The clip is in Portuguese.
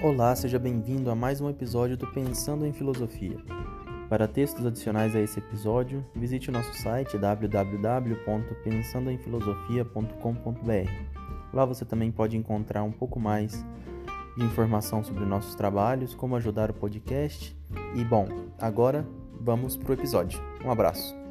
Olá, seja bem-vindo a mais um episódio do Pensando em Filosofia. Para textos adicionais a esse episódio, visite o nosso site www.pensandoemfilosofia.com.br. Lá você também pode encontrar um pouco mais de informação sobre nossos trabalhos, como ajudar o podcast. E bom, agora vamos para o episódio. Um abraço.